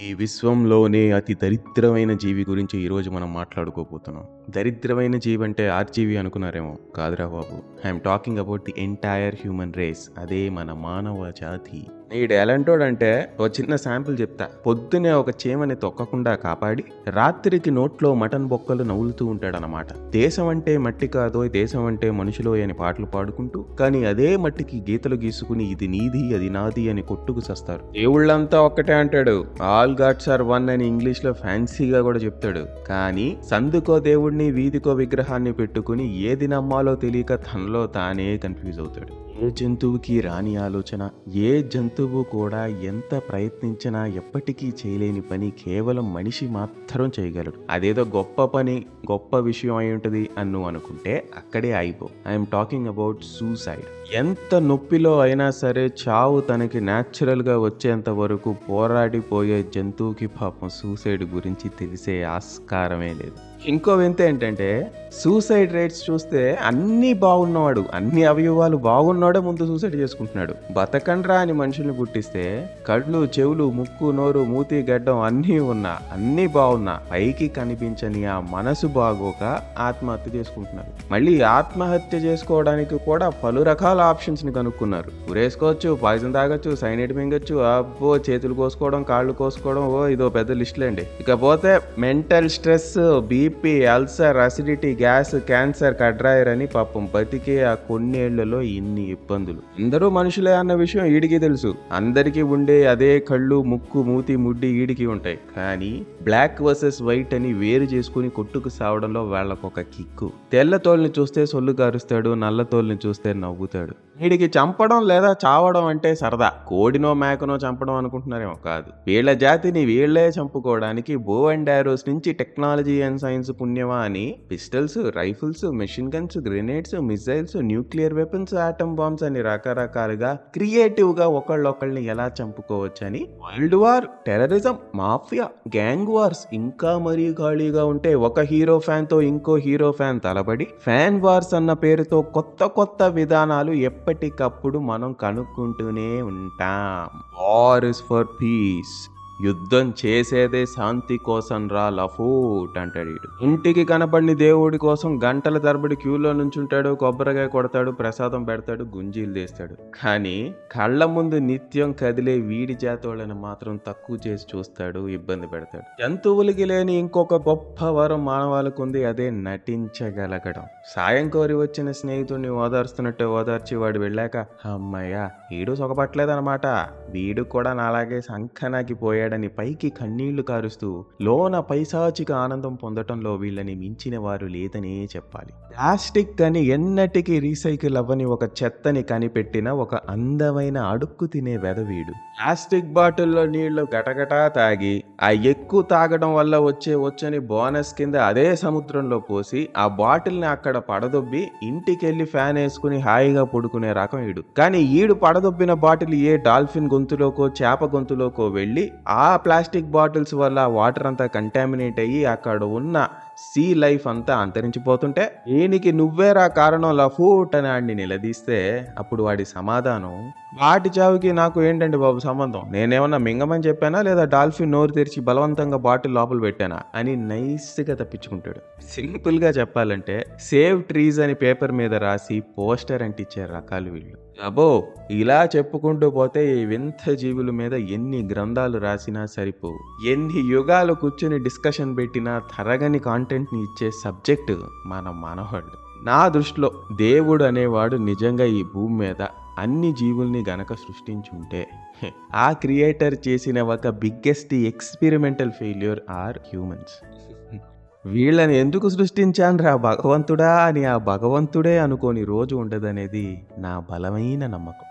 ఈ విశ్వంలోనే అతి దరిద్రమైన జీవి గురించి ఈరోజు మనం మాట్లాడుకోబోతున్నాం. దరిద్రమైన జీవి అంటే ఆర్జీవి అనుకున్నారేమో. కాదురా బాబు. I'm talking about the entire human race అదే మన మానవ జాతి. నీడు ఎలాంటోడంటే ఓ చిన్న శాంపుల్ చెప్తా. పొద్దునే ఒక చీమని తొక్కకుండా కాపాడి రాత్రికి నోట్లో మటన్ బొక్కలు నవ్వులుతూ ఉంటాడనమాట దేశం అంటే మట్టి కాదో దేశం అంటే మనుషులో అని పాటలు పాడుకుంటూ కానీ అదే మట్టికి గీతలు గీసుకుని ఇది నీది అది నాది అని కొట్టుకు సస్తారు. దేవుళ్ళంతా ఒక్కటే అంటాడు. ఆల్ గాడ్స్ ఆర్ వన్ అని ఇంగ్లీష్లో ఫ్యాన్సీగా కూడా చెప్తాడు. కానీ సందుకో దేవుడిని వీధికో విగ్రహాన్ని పెట్టుకుని ఏది నమ్మాలో తెలియక తనలో తానే కన్ఫ్యూజ్ అవుతాడు. ఏ జంతువుకి రాని ఆలోచన ఏ జంతువు కూడా ఎంత ప్రయత్నించినా ఎప్పటికీ చేయలేని పని కేవలం మనిషి మాత్రం చేయగలడు. అదేదో గొప్ప పని గొప్ప విషయం అయి ఉంటుంది అన్ను అనుకుంటే అక్కడే అయిపో ఐఎమ్ టాకింగ్ అబౌట్ సూసైడ్. ఎంత నొప్పిలో అయినా సరే చావు తనకి న్యాచురల్గా వచ్చేంత వరకు పోరాడిపోయే జంతువుకి పాపం సూసైడ్ గురించి తెలిసే ఆస్కారమే లేదు. ఇంకో వింత ఏంటంటే సూసైడ్ రేట్స్ చూస్తే అన్నీ బాగున్నవాడు అన్ని అవయవాలు బాగున్నాడే ముందు సూసైడ్ చేసుకుంటున్నాడు. బతకండ్రా అని మనుషుల్ని పుట్టిస్తే కళ్ళు చెవులు ముక్కు నోరు మూతి గడ్డం అన్నీ ఉన్నా అన్నీ బాగున్నా పైకి కనిపించని ఆ మనసు బాగోక ఆత్మహత్య చేసుకుంటున్నారు మళ్ళీ ఆత్మహత్య చేసుకోవడానికి కూడా పలు రకాల ఆప్షన్స్ని కనుక్కున్నారు. ఉరేసుకోవచ్చు పాయిజన్ తాగొచ్చు సైనైడ్ మింగొచ్చు అబ్బో చేతులు కోసుకోవడం కాళ్ళు కోసుకోవడం ఓ ఇదో పెద్ద లిస్టులేండి ఇకపోతే mental stress BP ulcer acidity gas cancer కడ్రాయర్ అని పాపం బతికే ఆ కొన్నేళ్ళలో ఇన్ని ఇబ్బందులు. అందరూ మనుషులే అన్న విషయం ఈడికి తెలుసు. అందరికీ ఉండే అదే కళ్ళు ముక్కు మూతి ముడ్డి ఈడికి ఉంటాయి. కానీ బ్లాక్ వర్సెస్ వైట్ అని వేరు చేసుకుని కొట్టుకు సావడంలో వాళ్ళకు ఒక కిక్కు. తెల్ల తోల్ని చూస్తే సొల్లు కారుస్తాడు నల్ల తోల్ని చూస్తే నవ్వుతాడు. వీడికి చంపడం లేదా చావడం అంటే సరదా. కోడినో మేకనో చంపడం అనుకుంటున్నారేమో కాదు. వీళ్ళ జాతిని వీళ్ళే చంపుకోవడానికి బో అండ్ ఆరోస్ నుంచి టెక్నాలజీ అండ్ సైన్స్ పుణ్యమా అని pistols rifles machine guns grenades missiles nuclear weapons atom bombs అని రకరకాలుగా క్రియేటివ్గా ఒకళ్ళొకళ్ళని ఎలా చంపుకోవచ్చని world war terrorism mafia gang wars ఇంకా మరీ ఖాళీగా ఉంటే ఒక హీరో ఫ్యాన్తో ఇంకో హీరో ఫ్యాన్ తలబడి ఫ్యాన్ వార్స్ అన్న పేరుతో కొత్త కొత్త విధానాలు ఎప్పటికప్పుడు మనం కనుక్కుంటూనే ఉంటాం. వార్ ఇస్ ఫర్ పీస్ యుద్ధం చేసేదే శాంతి కోసం రా లఫూట్ అంటాడు వీడు. ఇంటికి కనపడిన దేవుడి కోసం గంటల తరబడి క్యూలో నుంచుంటాడు కొబ్బరికాయ కొడతాడు ప్రసాదం పెడతాడు గుంజీలు తీస్తాడు. కానీ కళ్ళ ముందు నిత్యం కదిలే వీడి జాతోళ్ళని మాత్రం తక్కువ చేసి చూస్తాడు ఇబ్బంది పెడతాడు. జంతువులకి లేని ఇంకొక గొప్ప వరం మానవాళికి ఉంది అదే నటించగలగడం. సాయం కోరి వచ్చిన స్నేహితుడిని ఓదార్స్తున్నట్టు ఓదార్చి వాడు వెళ్ళాక అమ్మయ్య వీడు సొగపట్లేదనమాట వీడు కూడా నాలాగే సంఖనాకి పోయాడని పైకి కన్నీళ్ళు కారుస్తూ లోన పైశాచిక ఆనందం పొందటంలో వీళ్ళని మించిన వారు లేదనే చెప్పాలి. ప్లాస్టిక్ అని ఎన్నటికీ రీసైకిల్ అవ్వని ఒక చెత్తని కనిపెట్టిన ఒక అందమైన అడుక్కు తినే వెదవీడు. ప్లాస్టిక్ బాటిల్లో నీళ్ళు గటగటా తాగి ఆ ఎక్కువ తాగడం వల్ల వచ్చే వచ్చని బోనస్ కింద అదే సముద్రంలో పోసి ఆ బాటిల్ని అక్కడ పడదొబ్బి ఇంటికెళ్ళి ఫ్యాన్ వేసుకుని హాయిగా పడుకునే రకం ఈడు. కానీ ఈడు పడదొబ్బిన బాటిల్ ఏ డాల్ఫిన్ గొంతులోకో చేప గొంతులోకో వెళ్ళి ఆ ఆ ప్లాస్టిక్ బాటిల్స్ వల్ల వాటర్ అంతా కంటామినేట్ అయ్యి అక్కడ ఉన్న సీ లైఫ్ అంతా అంతరించిపోతుంటే దీనికి నువ్వేరా కారణం లఫూట్ అని ఆడిని నిలదీస్తే అప్పుడు వాడి సమాధానం వాటి చావుకి నాకు ఏంటండి బాబు సంబంధం? నేనేమన్నా మింగమని చెప్పానా లేదా డాల్ఫిన్ నోరు తెరిచి బలవంతంగా బాటిల్ లోపల పెట్టానా? అని నైస్గా తప్పించుకుంటాడు. సింపుల్గా చెప్పాలంటే సేవ్ ట్రీస్ అని పేపర్ మీద రాసి పోస్టర్ అంటించే రకాలు వీళ్ళు. అబో ఇలా చెప్పుకుంటూ పోతే ఈ వింత జీవుల మీద ఎన్ని గ్రంథాలు రాసి రాసినా సరిపోవు. ఎన్ని యుగాలు కూర్చుని డిస్కషన్ పెట్టినా తరగని కాంటెంట్ని ఇచ్చే సబ్జెక్టు మన మనవాళ్ళు నా దృష్టిలో దేవుడు అనేవాడు నిజంగా ఈ భూమి మీద అన్ని జీవుల్ని గనక సృష్టించుంటే ఆ క్రియేటర్ చేసిన ఒక biggest experimental failure are humans. వీళ్ళని ఎందుకు సృష్టించాన్రా భగవంతుడా అని ఆ భగవంతుడే అనుకోని రోజు ఉండదనేది నా బలమైన నమ్మకం.